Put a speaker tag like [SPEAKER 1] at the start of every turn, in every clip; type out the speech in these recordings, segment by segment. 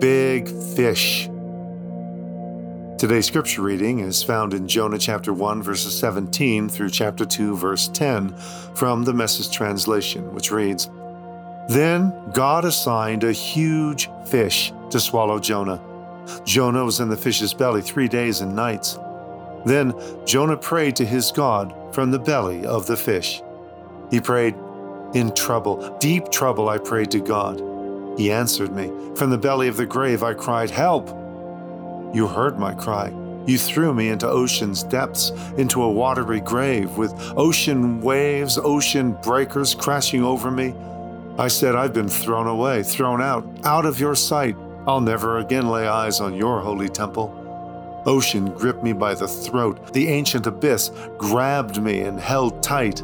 [SPEAKER 1] Big Fish. Today's scripture reading is found in Jonah chapter 1, verses 17 through chapter 2, verse 10 from the Message translation, which reads Then God assigned a huge fish to swallow Jonah. Jonah was in the fish's belly three days and nights. Then Jonah prayed to his God from the belly of the fish. He prayed, In trouble, deep trouble, I prayed to God. He answered me. From the belly of the grave I cried, Help! You heard my cry. You threw me into ocean's depths, into a watery grave, with ocean waves, ocean breakers crashing over me. I said, I've been thrown away, thrown out, out of your sight. I'll never again lay eyes on your holy temple. Ocean gripped me by the throat. The ancient abyss grabbed me and held tight.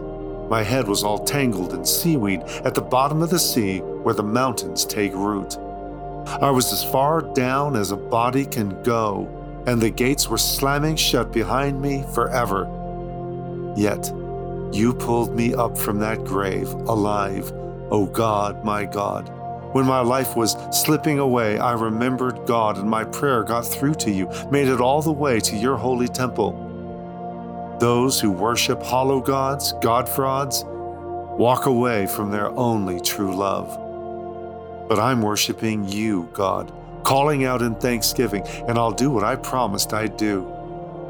[SPEAKER 1] My head was all tangled in seaweed at the bottom of the sea where the mountains take root. I was as far down as a body can go, and the gates were slamming shut behind me forever. Yet, you pulled me up from that grave alive, O oh God, my God. When my life was slipping away, I remembered God and my prayer got through to you, made it all the way to your holy temple. Those who worship hollow gods, God frauds, walk away from their only true love. But I'm worshiping you, God, calling out in thanksgiving, and I'll do what I promised I'd do.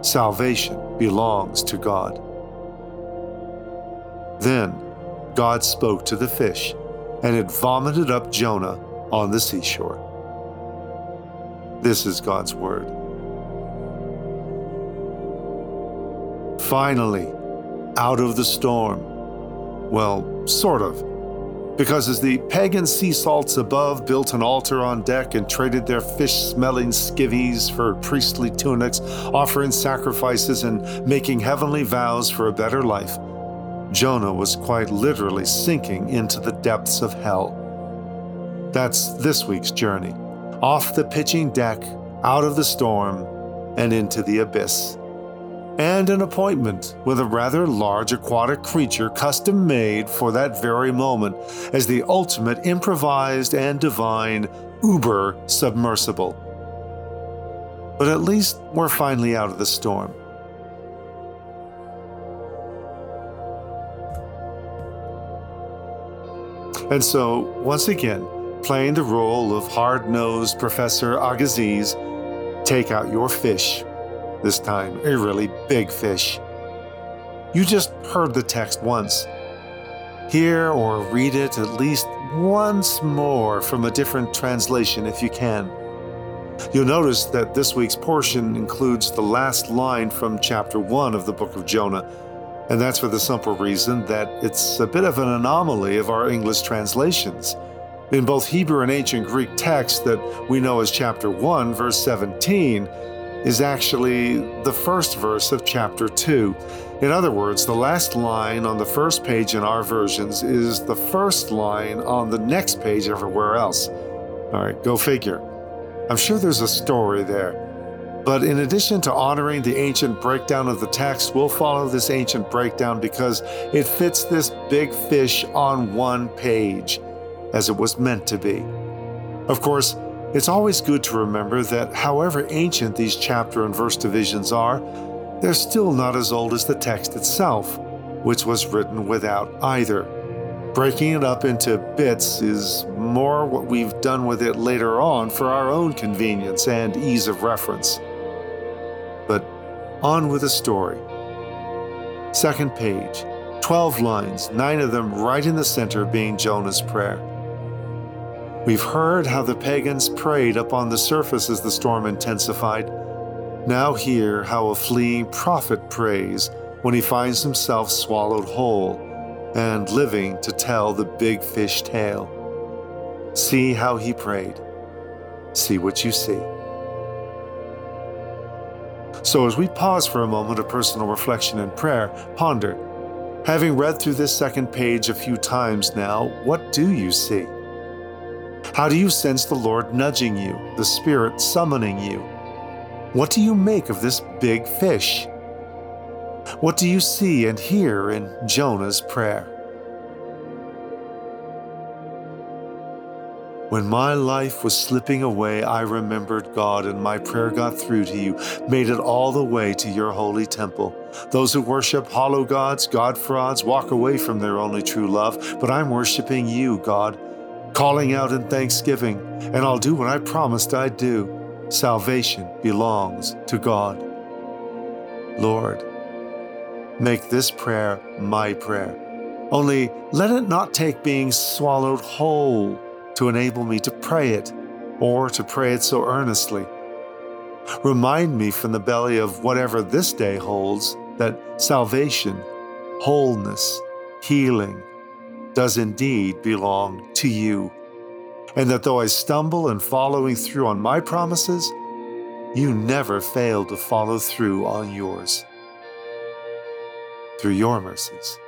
[SPEAKER 1] Salvation belongs to God. Then God spoke to the fish and it vomited up Jonah on the seashore. This is God's Word. Finally, out of the storm. Well, sort of. Because as the pagan sea salts above built an altar on deck and traded their fish smelling skivvies for priestly tunics, offering sacrifices and making heavenly vows for a better life, Jonah was quite literally sinking into the depths of hell. That's this week's journey off the pitching deck, out of the storm, and into the abyss. And an appointment with a rather large aquatic creature custom made for that very moment as the ultimate improvised and divine uber submersible. But at least we're finally out of the storm. And so, once again, playing the role of hard nosed Professor Agassiz, take out your fish, this time a really big fish. You just heard the text once. Hear or read it at least once more from a different translation if you can. You'll notice that this week's portion includes the last line from chapter 1 of the book of Jonah and that's for the simple reason that it's a bit of an anomaly of our English translations. In both Hebrew and ancient Greek texts that we know as chapter 1, verse 17, is actually the first verse of chapter 2. In other words, the last line on the first page in our versions is the first line on the next page everywhere else. All right, go figure. I'm sure there's a story there. But in addition to honoring the ancient breakdown of the text, we'll follow this ancient breakdown because it fits this big fish on one page, as it was meant to be. Of course, it's always good to remember that however ancient these chapter and verse divisions are, they're still not as old as the text itself, which was written without either. Breaking it up into bits is more what we've done with it later on for our own convenience and ease of reference. But on with the story. Second page, 12 lines, nine of them right in the center being Jonah's prayer. We've heard how the pagans prayed up on the surface as the storm intensified. Now hear how a fleeing prophet prays when he finds himself swallowed whole and living to tell the big fish tale. See how he prayed. See what you see. So, as we pause for a moment of personal reflection and prayer, ponder having read through this second page a few times now, what do you see? How do you sense the Lord nudging you, the Spirit summoning you? What do you make of this big fish? What do you see and hear in Jonah's prayer? When my life was slipping away, I remembered God, and my prayer got through to you, made it all the way to your holy temple. Those who worship hollow gods, God frauds, walk away from their only true love, but I'm worshiping you, God, calling out in thanksgiving, and I'll do what I promised I'd do. Salvation belongs to God. Lord, make this prayer my prayer. Only let it not take being swallowed whole to enable me to pray it or to pray it so earnestly. Remind me from the belly of whatever this day holds that salvation, wholeness, healing does indeed belong to you. And that though I stumble in following through on my promises, you never fail to follow through on yours. Through your mercies.